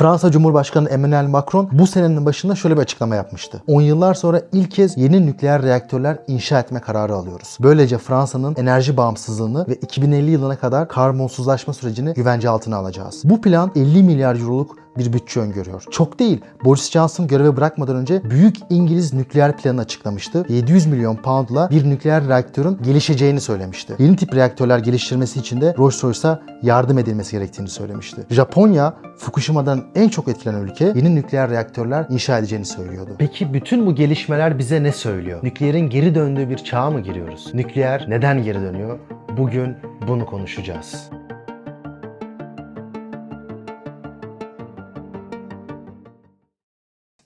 Fransa Cumhurbaşkanı Emmanuel Macron bu senenin başında şöyle bir açıklama yapmıştı. 10 yıllar sonra ilk kez yeni nükleer reaktörler inşa etme kararı alıyoruz. Böylece Fransa'nın enerji bağımsızlığını ve 2050 yılına kadar karbonsuzlaşma sürecini güvence altına alacağız. Bu plan 50 milyar euroluk bir bütçe öngörüyor. Çok değil. Boris Johnson göreve bırakmadan önce büyük İngiliz nükleer planını açıklamıştı. 700 milyon poundla bir nükleer reaktörün gelişeceğini söylemişti. Yeni tip reaktörler geliştirmesi için de Rolls-Royce'a yardım edilmesi gerektiğini söylemişti. Japonya, Fukushima'dan en çok etkilenen ülke yeni nükleer reaktörler inşa edeceğini söylüyordu. Peki bütün bu gelişmeler bize ne söylüyor? Nükleerin geri döndüğü bir çağa mı giriyoruz? Nükleer neden geri dönüyor? Bugün bunu konuşacağız.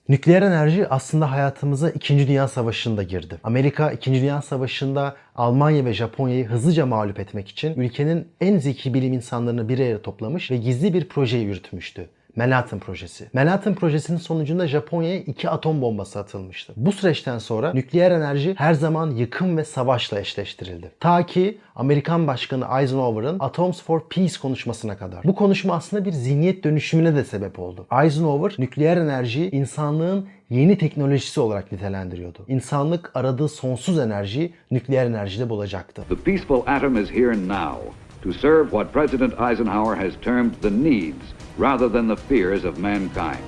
Nükleer enerji aslında hayatımıza 2. Dünya Savaşı'nda girdi. Amerika 2. Dünya Savaşı'nda Almanya ve Japonya'yı hızlıca mağlup etmek için ülkenin en zeki bilim insanlarını bir araya toplamış ve gizli bir projeyi yürütmüştü. Manhattan Projesi. Manhattan Projesi'nin sonucunda Japonya'ya iki atom bombası atılmıştı. Bu süreçten sonra nükleer enerji her zaman yıkım ve savaşla eşleştirildi. Ta ki Amerikan Başkanı Eisenhower'ın Atoms for Peace konuşmasına kadar. Bu konuşma aslında bir zihniyet dönüşümüne de sebep oldu. Eisenhower nükleer enerjiyi insanlığın yeni teknolojisi olarak nitelendiriyordu. İnsanlık aradığı sonsuz enerjiyi nükleer enerjide bulacaktı. The peaceful atom is here now to serve what President Eisenhower has termed the needs rather than the fears of mankind.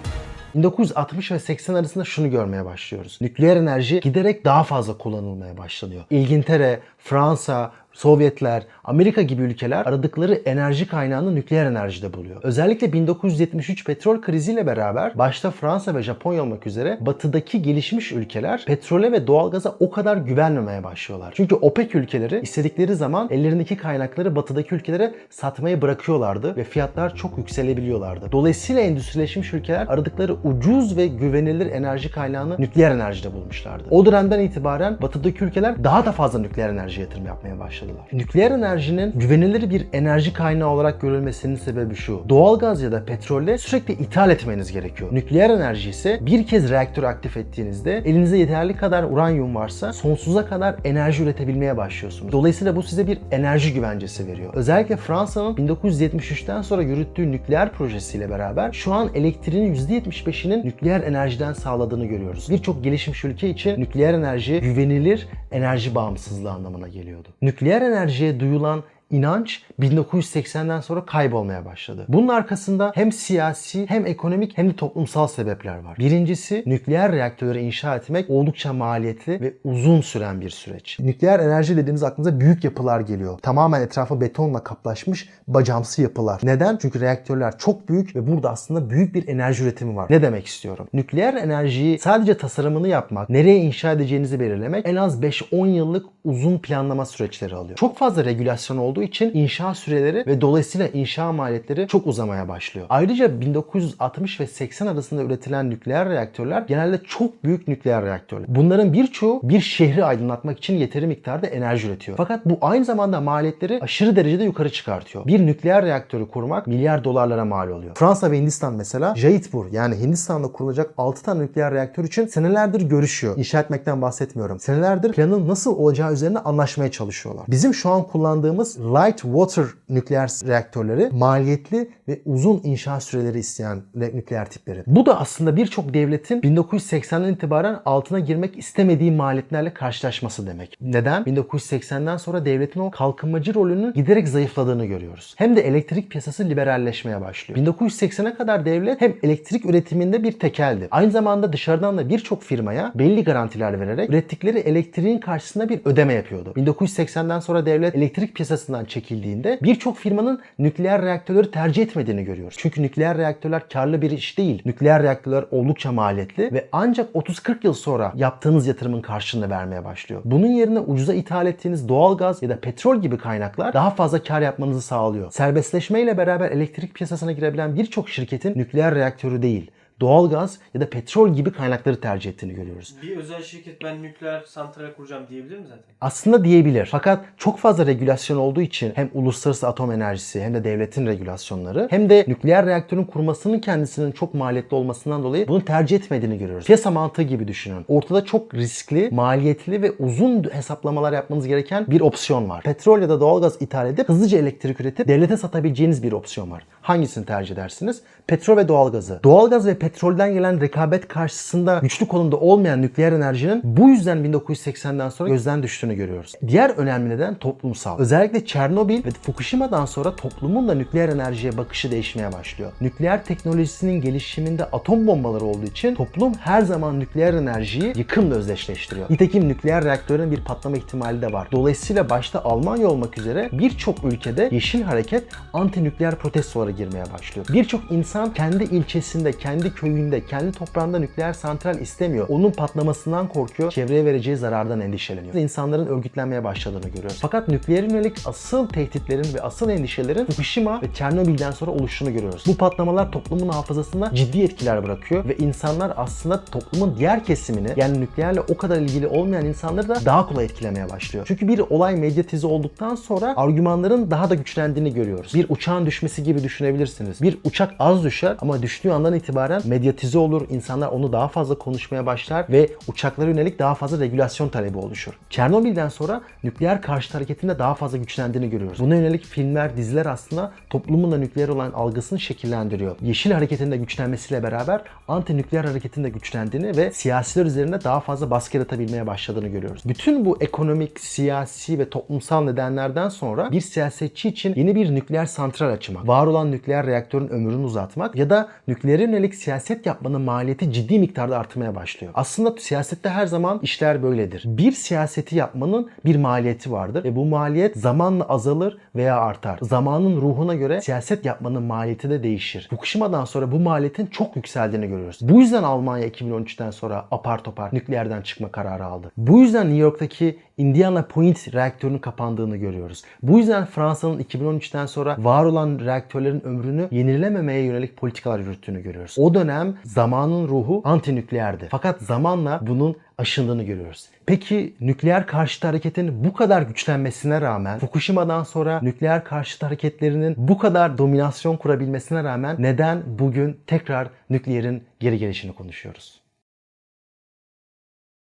1960 ve 80 arasında şunu görmeye başlıyoruz. Nükleer enerji giderek daha fazla kullanılmaya başlanıyor. İngiltere, Fransa, Sovyetler, Amerika gibi ülkeler aradıkları enerji kaynağını nükleer enerjide buluyor. Özellikle 1973 petrol kriziyle beraber başta Fransa ve Japonya olmak üzere batıdaki gelişmiş ülkeler petrole ve doğalgaza o kadar güvenmemeye başlıyorlar. Çünkü OPEC ülkeleri istedikleri zaman ellerindeki kaynakları batıdaki ülkelere satmayı bırakıyorlardı ve fiyatlar çok yükselebiliyorlardı. Dolayısıyla endüstrileşmiş ülkeler aradıkları ucuz ve güvenilir enerji kaynağını nükleer enerjide bulmuşlardı. O dönemden itibaren batıdaki ülkeler daha da fazla nükleer enerji yatırım yapmaya başladılar. Nükleer enerjinin güvenilir bir enerji kaynağı olarak görülmesinin sebebi şu. Doğalgaz ya da petrolle sürekli ithal etmeniz gerekiyor. Nükleer enerji ise bir kez reaktörü aktif ettiğinizde elinizde yeterli kadar uranyum varsa sonsuza kadar enerji üretebilmeye başlıyorsunuz. Dolayısıyla bu size bir enerji güvencesi veriyor. Özellikle Fransa'nın 1973'ten sonra yürüttüğü nükleer projesiyle beraber şu an elektriğin %75'inin nükleer enerjiden sağladığını görüyoruz. Birçok gelişmiş ülke için nükleer enerji güvenilir enerji bağımsızlığı anlamına geliyordu. Nükleer enerjiye duyulan inanç 1980'den sonra kaybolmaya başladı. Bunun arkasında hem siyasi hem ekonomik hem de toplumsal sebepler var. Birincisi nükleer reaktörleri inşa etmek oldukça maliyetli ve uzun süren bir süreç. Nükleer enerji dediğimiz aklımıza büyük yapılar geliyor. Tamamen etrafı betonla kaplaşmış bacamsı yapılar. Neden? Çünkü reaktörler çok büyük ve burada aslında büyük bir enerji üretimi var. Ne demek istiyorum? Nükleer enerjiyi sadece tasarımını yapmak, nereye inşa edeceğinizi belirlemek en az 5-10 yıllık uzun planlama süreçleri alıyor. Çok fazla regülasyon olduğu için inşa süreleri ve dolayısıyla inşa maliyetleri çok uzamaya başlıyor. Ayrıca 1960 ve 80 arasında üretilen nükleer reaktörler genelde çok büyük nükleer reaktörler. Bunların birçoğu bir şehri aydınlatmak için yeteri miktarda enerji üretiyor. Fakat bu aynı zamanda maliyetleri aşırı derecede yukarı çıkartıyor. Bir nükleer reaktörü kurmak milyar dolarlara mal oluyor. Fransa ve Hindistan mesela Jaitpur yani Hindistan'da kurulacak 6 tane nükleer reaktör için senelerdir görüşüyor. İnşa etmekten bahsetmiyorum. Senelerdir planın nasıl olacağı üzerine anlaşmaya çalışıyorlar. Bizim şu an kullandığımız light water nükleer reaktörleri maliyetli ve uzun inşa süreleri isteyen nükleer tipleri. Bu da aslında birçok devletin 1980'den itibaren altına girmek istemediği maliyetlerle karşılaşması demek. Neden? 1980'den sonra devletin o kalkınmacı rolünün giderek zayıfladığını görüyoruz. Hem de elektrik piyasası liberalleşmeye başlıyor. 1980'e kadar devlet hem elektrik üretiminde bir tekeldi. Aynı zamanda dışarıdan da birçok firmaya belli garantiler vererek ürettikleri elektriğin karşısında bir ödeme yapıyordu. 1980'den sonra devlet elektrik piyasasından çekildiğinde birçok firmanın nükleer reaktörleri tercih etmediğini görüyoruz. Çünkü nükleer reaktörler karlı bir iş değil. Nükleer reaktörler oldukça maliyetli ve ancak 30-40 yıl sonra yaptığınız yatırımın karşılığını vermeye başlıyor. Bunun yerine ucuza ithal ettiğiniz doğalgaz ya da petrol gibi kaynaklar daha fazla kar yapmanızı sağlıyor. Serbestleşmeyle beraber elektrik piyasasına girebilen birçok şirketin nükleer reaktörü değil doğalgaz ya da petrol gibi kaynakları tercih ettiğini görüyoruz. Bir özel şirket ben nükleer santral kuracağım diyebilir mi zaten? Aslında diyebilir. Fakat çok fazla regülasyon olduğu için hem uluslararası atom enerjisi hem de devletin regülasyonları hem de nükleer reaktörün kurmasının kendisinin çok maliyetli olmasından dolayı bunu tercih etmediğini görüyoruz. Piyasa mantığı gibi düşünün. Ortada çok riskli, maliyetli ve uzun hesaplamalar yapmanız gereken bir opsiyon var. Petrol ya da doğalgaz ithal edip hızlıca elektrik üretip devlete satabileceğiniz bir opsiyon var. Hangisini tercih edersiniz? Petrol ve doğalgazı. Doğalgaz ve petrolden gelen rekabet karşısında güçlü konumda olmayan nükleer enerjinin bu yüzden 1980'den sonra gözden düştüğünü görüyoruz. Diğer önemli neden toplumsal. Özellikle Çernobil ve Fukushima'dan sonra toplumun da nükleer enerjiye bakışı değişmeye başlıyor. Nükleer teknolojisinin gelişiminde atom bombaları olduğu için toplum her zaman nükleer enerjiyi yıkımla özdeşleştiriyor. Nitekim nükleer reaktörün bir patlama ihtimali de var. Dolayısıyla başta Almanya olmak üzere birçok ülkede yeşil hareket anti nükleer protestolara girmeye başlıyor. Birçok insan kendi ilçesinde, kendi köyünde, kendi toprağında nükleer santral istemiyor. Onun patlamasından korkuyor, çevreye vereceği zarardan endişeleniyor. İnsanların örgütlenmeye başladığını görüyoruz. Fakat nükleer yönelik asıl tehditlerin ve asıl endişelerin Fukushima ve Çernobil'den sonra oluştuğunu görüyoruz. Bu patlamalar toplumun hafızasında ciddi etkiler bırakıyor ve insanlar aslında toplumun diğer kesimini yani nükleerle o kadar ilgili olmayan insanları da daha kolay etkilemeye başlıyor. Çünkü bir olay medyatize olduktan sonra argümanların daha da güçlendiğini görüyoruz. Bir uçağın düşmesi gibi düşünebilirsiniz. Bir uçak az düşer ama düştüğü andan itibaren medyatize olur. İnsanlar onu daha fazla konuşmaya başlar ve uçaklara yönelik daha fazla regülasyon talebi oluşur. Çernobil'den sonra nükleer karşıt hareketinde daha fazla güçlendiğini görüyoruz. Buna yönelik filmler, diziler aslında toplumun da nükleer olan algısını şekillendiriyor. Yeşil hareketin de güçlenmesiyle beraber anti nükleer hareketin de güçlendiğini ve siyasiler üzerinde daha fazla baskı yaratabilmeye başladığını görüyoruz. Bütün bu ekonomik, siyasi ve toplumsal nedenlerden sonra bir siyasetçi için yeni bir nükleer santral açmak, var olan nükleer reaktörün ömrünü uzatmak ya da nükleer yönelik siyaset yapmanın maliyeti ciddi miktarda artmaya başlıyor. Aslında siyasette her zaman işler böyledir. Bir siyaseti yapmanın bir maliyeti vardır ve bu maliyet zamanla azalır veya artar. Zamanın ruhuna göre siyaset yapmanın maliyeti de değişir. Fukushima'dan sonra bu maliyetin çok yükseldiğini görüyoruz. Bu yüzden Almanya 2013'ten sonra apar topar nükleerden çıkma kararı aldı. Bu yüzden New York'taki Indiana Point reaktörünün kapandığını görüyoruz. Bu yüzden Fransa'nın 2013'ten sonra var olan reaktörlerin ömrünü yenilememeye yönelik politikalar yürüttüğünü görüyoruz. O dönem zamanın ruhu antinükleerdi. Fakat zamanla bunun aşındığını görüyoruz. Peki nükleer karşıt hareketin bu kadar güçlenmesine rağmen Fukushima'dan sonra nükleer karşıt hareketlerinin bu kadar dominasyon kurabilmesine rağmen neden bugün tekrar nükleerin geri gelişini konuşuyoruz?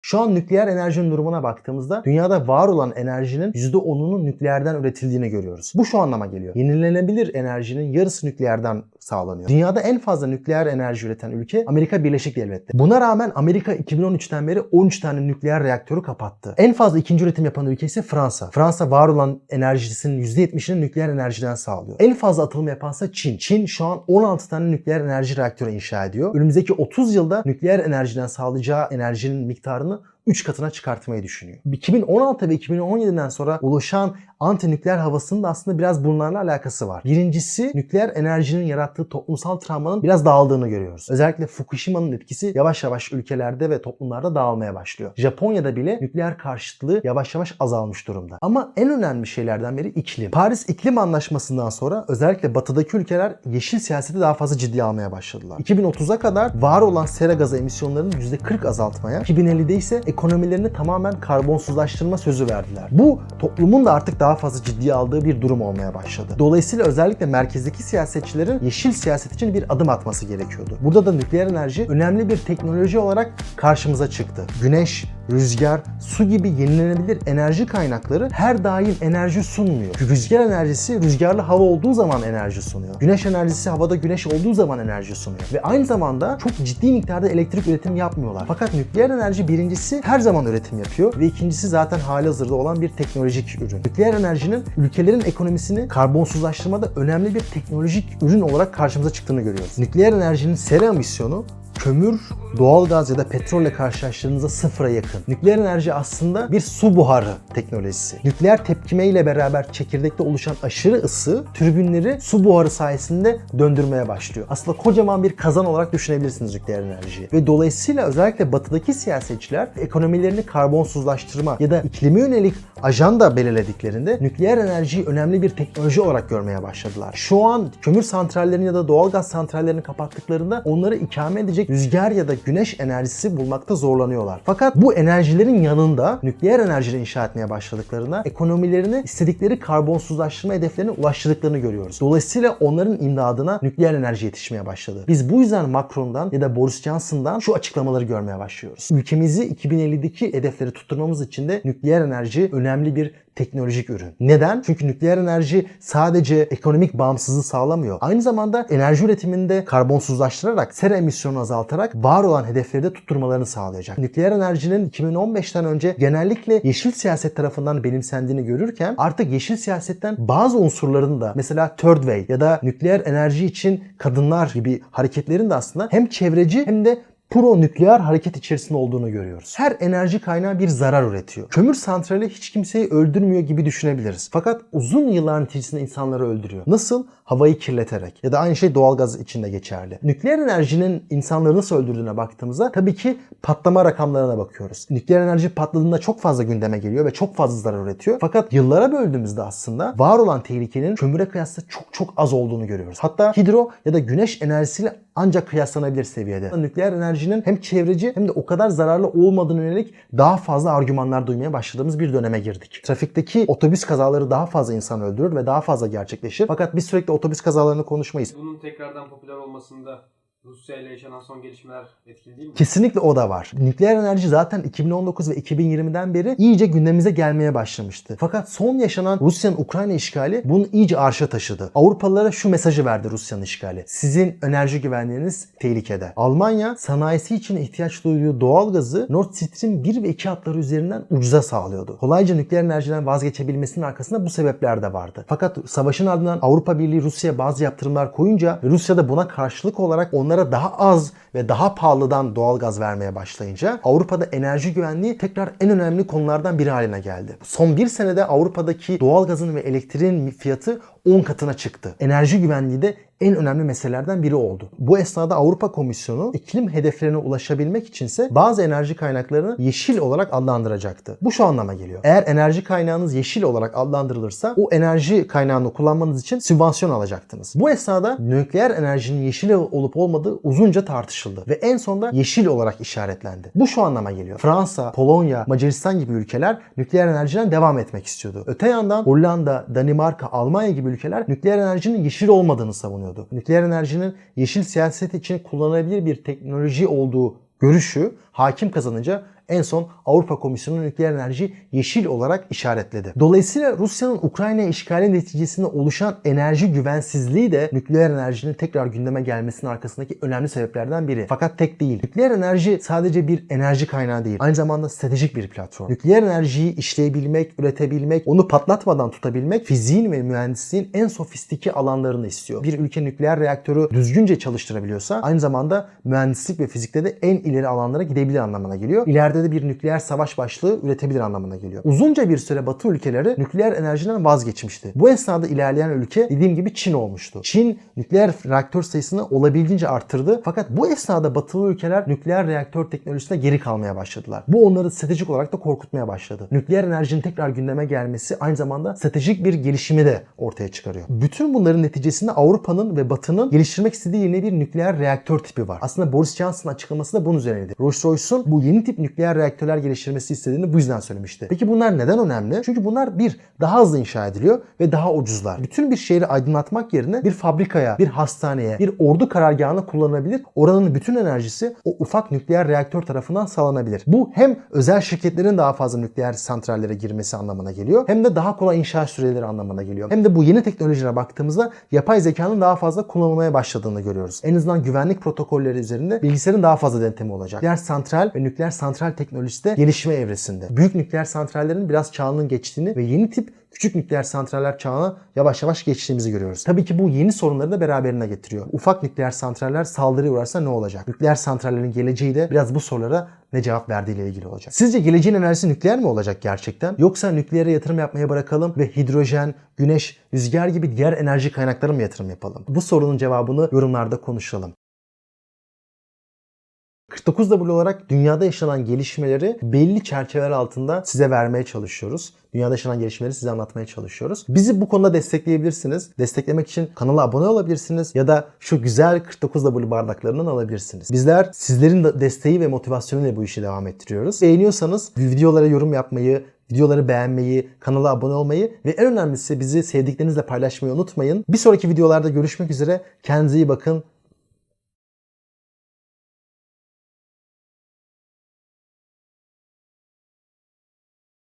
Şu an nükleer enerjinin durumuna baktığımızda dünyada var olan enerjinin %10'unun nükleerden üretildiğini görüyoruz. Bu şu anlama geliyor. Yenilenebilir enerjinin yarısı nükleerden sağlanıyor. Dünyada en fazla nükleer enerji üreten ülke Amerika Birleşik Devletleri. Buna rağmen Amerika 2013'ten beri 13 tane nükleer reaktörü kapattı. En fazla ikinci üretim yapan ülke ise Fransa. Fransa var olan enerjisinin %70'ini nükleer enerjiden sağlıyor. En fazla atılım yapansa Çin. Çin şu an 16 tane nükleer enerji reaktörü inşa ediyor. Önümüzdeki 30 yılda nükleer enerjiden sağlayacağı enerjinin miktarını femmes 3 katına çıkartmayı düşünüyor. 2016 ve 2017'den sonra oluşan anti nükleer havasının da aslında biraz bunlarla alakası var. Birincisi nükleer enerjinin yarattığı toplumsal travmanın biraz dağıldığını görüyoruz. Özellikle Fukushima'nın etkisi yavaş yavaş ülkelerde ve toplumlarda dağılmaya başlıyor. Japonya'da bile nükleer karşıtlığı yavaş yavaş azalmış durumda. Ama en önemli şeylerden biri iklim. Paris İklim Anlaşması'ndan sonra özellikle batıdaki ülkeler yeşil siyaseti daha fazla ciddiye almaya başladılar. 2030'a kadar var olan sera gazı emisyonlarını %40 azaltmaya, 2050'de ise ekonomilerini tamamen karbonsuzlaştırma sözü verdiler. Bu toplumun da artık daha fazla ciddiye aldığı bir durum olmaya başladı. Dolayısıyla özellikle merkezdeki siyasetçilerin yeşil siyaset için bir adım atması gerekiyordu. Burada da nükleer enerji önemli bir teknoloji olarak karşımıza çıktı. Güneş, rüzgar, su gibi yenilenebilir enerji kaynakları her daim enerji sunmuyor. Rüzgar enerjisi rüzgarlı hava olduğu zaman enerji sunuyor. Güneş enerjisi havada güneş olduğu zaman enerji sunuyor. Ve aynı zamanda çok ciddi miktarda elektrik üretim yapmıyorlar. Fakat nükleer enerji birincisi her zaman üretim yapıyor ve ikincisi zaten hali hazırda olan bir teknolojik ürün. Nükleer enerjinin ülkelerin ekonomisini karbonsuzlaştırmada önemli bir teknolojik ürün olarak karşımıza çıktığını görüyoruz. Nükleer enerjinin sera emisyonu kömür, doğalgaz ya da petrolle karşılaştığınızda sıfıra yakın. Nükleer enerji aslında bir su buharı teknolojisi. Nükleer tepkime ile beraber çekirdekte oluşan aşırı ısı türbinleri su buharı sayesinde döndürmeye başlıyor. Aslında kocaman bir kazan olarak düşünebilirsiniz nükleer enerjiyi. Ve dolayısıyla özellikle batıdaki siyasetçiler ekonomilerini karbonsuzlaştırma ya da iklime yönelik ajanda belirlediklerinde nükleer enerjiyi önemli bir teknoloji olarak görmeye başladılar. Şu an kömür santrallerini ya da doğalgaz santrallerini kapattıklarında onları ikame edecek rüzgar ya da güneş enerjisi bulmakta zorlanıyorlar. Fakat bu enerjilerin yanında nükleer enerjiyle inşa etmeye başladıklarında ekonomilerini istedikleri karbonsuzlaştırma hedeflerine ulaştırdıklarını görüyoruz. Dolayısıyla onların imdadına nükleer enerji yetişmeye başladı. Biz bu yüzden Macron'dan ya da Boris Johnson'dan şu açıklamaları görmeye başlıyoruz. Ülkemizi 2050'deki hedefleri tutturmamız için de nükleer enerji önemli bir teknolojik ürün. Neden? Çünkü nükleer enerji sadece ekonomik bağımsızlığı sağlamıyor. Aynı zamanda enerji üretiminde karbonsuzlaştırarak, sera emisyonunu azaltarak var olan hedefleri de tutturmalarını sağlayacak. Nükleer enerjinin 2015'ten önce genellikle yeşil siyaset tarafından benimsendiğini görürken artık yeşil siyasetten bazı unsurların da mesela third way ya da nükleer enerji için kadınlar gibi hareketlerin de aslında hem çevreci hem de nükleer hareket içerisinde olduğunu görüyoruz. Her enerji kaynağı bir zarar üretiyor. Kömür santrali hiç kimseyi öldürmüyor gibi düşünebiliriz. Fakat uzun yıllar neticesinde insanları öldürüyor. Nasıl? Havayı kirleterek. Ya da aynı şey doğalgaz için de geçerli. Nükleer enerjinin insanları nasıl öldürdüğüne baktığımızda tabii ki patlama rakamlarına bakıyoruz. Nükleer enerji patladığında çok fazla gündeme geliyor ve çok fazla zarar üretiyor. Fakat yıllara böldüğümüzde aslında var olan tehlikenin kömüre kıyasla çok çok az olduğunu görüyoruz. Hatta hidro ya da güneş enerjisiyle ancak kıyaslanabilir seviyede. Nükleer enerjinin hem çevreci hem de o kadar zararlı olmadığına yönelik daha fazla argümanlar duymaya başladığımız bir döneme girdik. Trafikteki otobüs kazaları daha fazla insan öldürür ve daha fazla gerçekleşir. Fakat biz sürekli otobüs kazalarını konuşmayız. Bunun tekrardan popüler olmasında Rusya ile yaşanan son gelişmeler etkili değil mi? Kesinlikle o da var. Nükleer enerji zaten 2019 ve 2020'den beri iyice gündemimize gelmeye başlamıştı. Fakat son yaşanan Rusya'nın Ukrayna işgali bunu iyice arşa taşıdı. Avrupalılara şu mesajı verdi Rusya'nın işgali. Sizin enerji güvenliğiniz tehlikede. Almanya sanayisi için ihtiyaç duyduğu doğalgazı Nord Stream 1 ve 2 hatları üzerinden ucuza sağlıyordu. Kolayca nükleer enerjiden vazgeçebilmesinin arkasında bu sebepler de vardı. Fakat savaşın ardından Avrupa Birliği Rusya'ya bazı yaptırımlar koyunca Rusya da buna karşılık olarak onlara daha az ve daha pahalıdan doğalgaz vermeye başlayınca Avrupa'da enerji güvenliği tekrar en önemli konulardan biri haline geldi. Son bir senede Avrupa'daki doğalgazın ve elektriğin fiyatı 10 katına çıktı. Enerji güvenliği de en önemli meselelerden biri oldu. Bu esnada Avrupa Komisyonu iklim hedeflerine ulaşabilmek içinse bazı enerji kaynaklarını yeşil olarak adlandıracaktı. Bu şu anlama geliyor. Eğer enerji kaynağınız yeşil olarak adlandırılırsa o enerji kaynağını kullanmanız için sübvansiyon alacaktınız. Bu esnada nükleer enerjinin yeşil olup olmadığı uzunca tartışıldı ve en sonunda yeşil olarak işaretlendi. Bu şu anlama geliyor. Fransa, Polonya, Macaristan gibi ülkeler nükleer enerjiden devam etmek istiyordu. Öte yandan Hollanda, Danimarka, Almanya gibi ülkeler nükleer enerjinin yeşil olmadığını savunuyordu. Nükleer enerjinin yeşil siyaset için kullanılabilir bir teknoloji olduğu görüşü hakim kazanınca en son Avrupa Komisyonu nükleer enerji yeşil olarak işaretledi. Dolayısıyla Rusya'nın Ukrayna işgali neticesinde oluşan enerji güvensizliği de nükleer enerjinin tekrar gündeme gelmesinin arkasındaki önemli sebeplerden biri. Fakat tek değil. Nükleer enerji sadece bir enerji kaynağı değil. Aynı zamanda stratejik bir platform. Nükleer enerjiyi işleyebilmek, üretebilmek, onu patlatmadan tutabilmek fiziğin ve mühendisliğin en sofistiki alanlarını istiyor. Bir ülke nükleer reaktörü düzgünce çalıştırabiliyorsa aynı zamanda mühendislik ve fizikte de en ileri alanlara gidebilir anlamına geliyor. İleride de bir nükleer savaş başlığı üretebilir anlamına geliyor. Uzunca bir süre Batı ülkeleri nükleer enerjiden vazgeçmişti. Bu esnada ilerleyen ülke dediğim gibi Çin olmuştu. Çin nükleer reaktör sayısını olabildiğince arttırdı. Fakat bu esnada batılı ülkeler nükleer reaktör teknolojisine geri kalmaya başladılar. Bu onları stratejik olarak da korkutmaya başladı. Nükleer enerjinin tekrar gündeme gelmesi aynı zamanda stratejik bir gelişimi de ortaya çıkarıyor. Bütün bunların neticesinde Avrupa'nın ve Batı'nın geliştirmek istediği yeni bir nükleer reaktör tipi var. Aslında Boris Johnson'ın açıklaması da bunun üzerineydi. Rolls-Royce'un bu yeni tip nükleer reaktörler geliştirmesi istediğini bu yüzden söylemişti. Peki bunlar neden önemli? Çünkü bunlar bir daha hızlı inşa ediliyor ve daha ucuzlar. Bütün bir şehri aydınlatmak yerine bir fabrikaya, bir hastaneye, bir ordu karargahına kullanılabilir. Oranın bütün enerjisi o ufak nükleer reaktör tarafından sağlanabilir. Bu hem özel şirketlerin daha fazla nükleer santrallere girmesi anlamına geliyor. Hem de daha kolay inşa süreleri anlamına geliyor. Hem de bu yeni teknolojilere baktığımızda yapay zekanın daha fazla kullanılmaya başladığını görüyoruz. En azından güvenlik protokolleri üzerinde bilgisayarın daha fazla denetimi olacak. Nükleer santral ve nükleer santral santral teknolojisi de gelişme evresinde. Büyük nükleer santrallerin biraz çağının geçtiğini ve yeni tip küçük nükleer santraller çağına yavaş yavaş geçtiğimizi görüyoruz. Tabii ki bu yeni sorunları da beraberine getiriyor. Ufak nükleer santraller saldırıya uğrarsa ne olacak? Nükleer santrallerin geleceği de biraz bu sorulara ne cevap verdiğiyle ilgili olacak. Sizce geleceğin enerjisi nükleer mi olacak gerçekten? Yoksa nükleere yatırım yapmaya bırakalım ve hidrojen, güneş, rüzgar gibi diğer enerji kaynakları mı yatırım yapalım? Bu sorunun cevabını yorumlarda konuşalım. 49W olarak dünyada yaşanan gelişmeleri belli çerçeveler altında size vermeye çalışıyoruz. Dünyada yaşanan gelişmeleri size anlatmaya çalışıyoruz. Bizi bu konuda destekleyebilirsiniz. Desteklemek için kanala abone olabilirsiniz ya da şu güzel 49W bardaklarından alabilirsiniz. Bizler sizlerin de desteği ve motivasyonuyla bu işi devam ettiriyoruz. Beğeniyorsanız videolara yorum yapmayı, videoları beğenmeyi, kanala abone olmayı ve en önemlisi bizi sevdiklerinizle paylaşmayı unutmayın. Bir sonraki videolarda görüşmek üzere. Kendinize iyi bakın.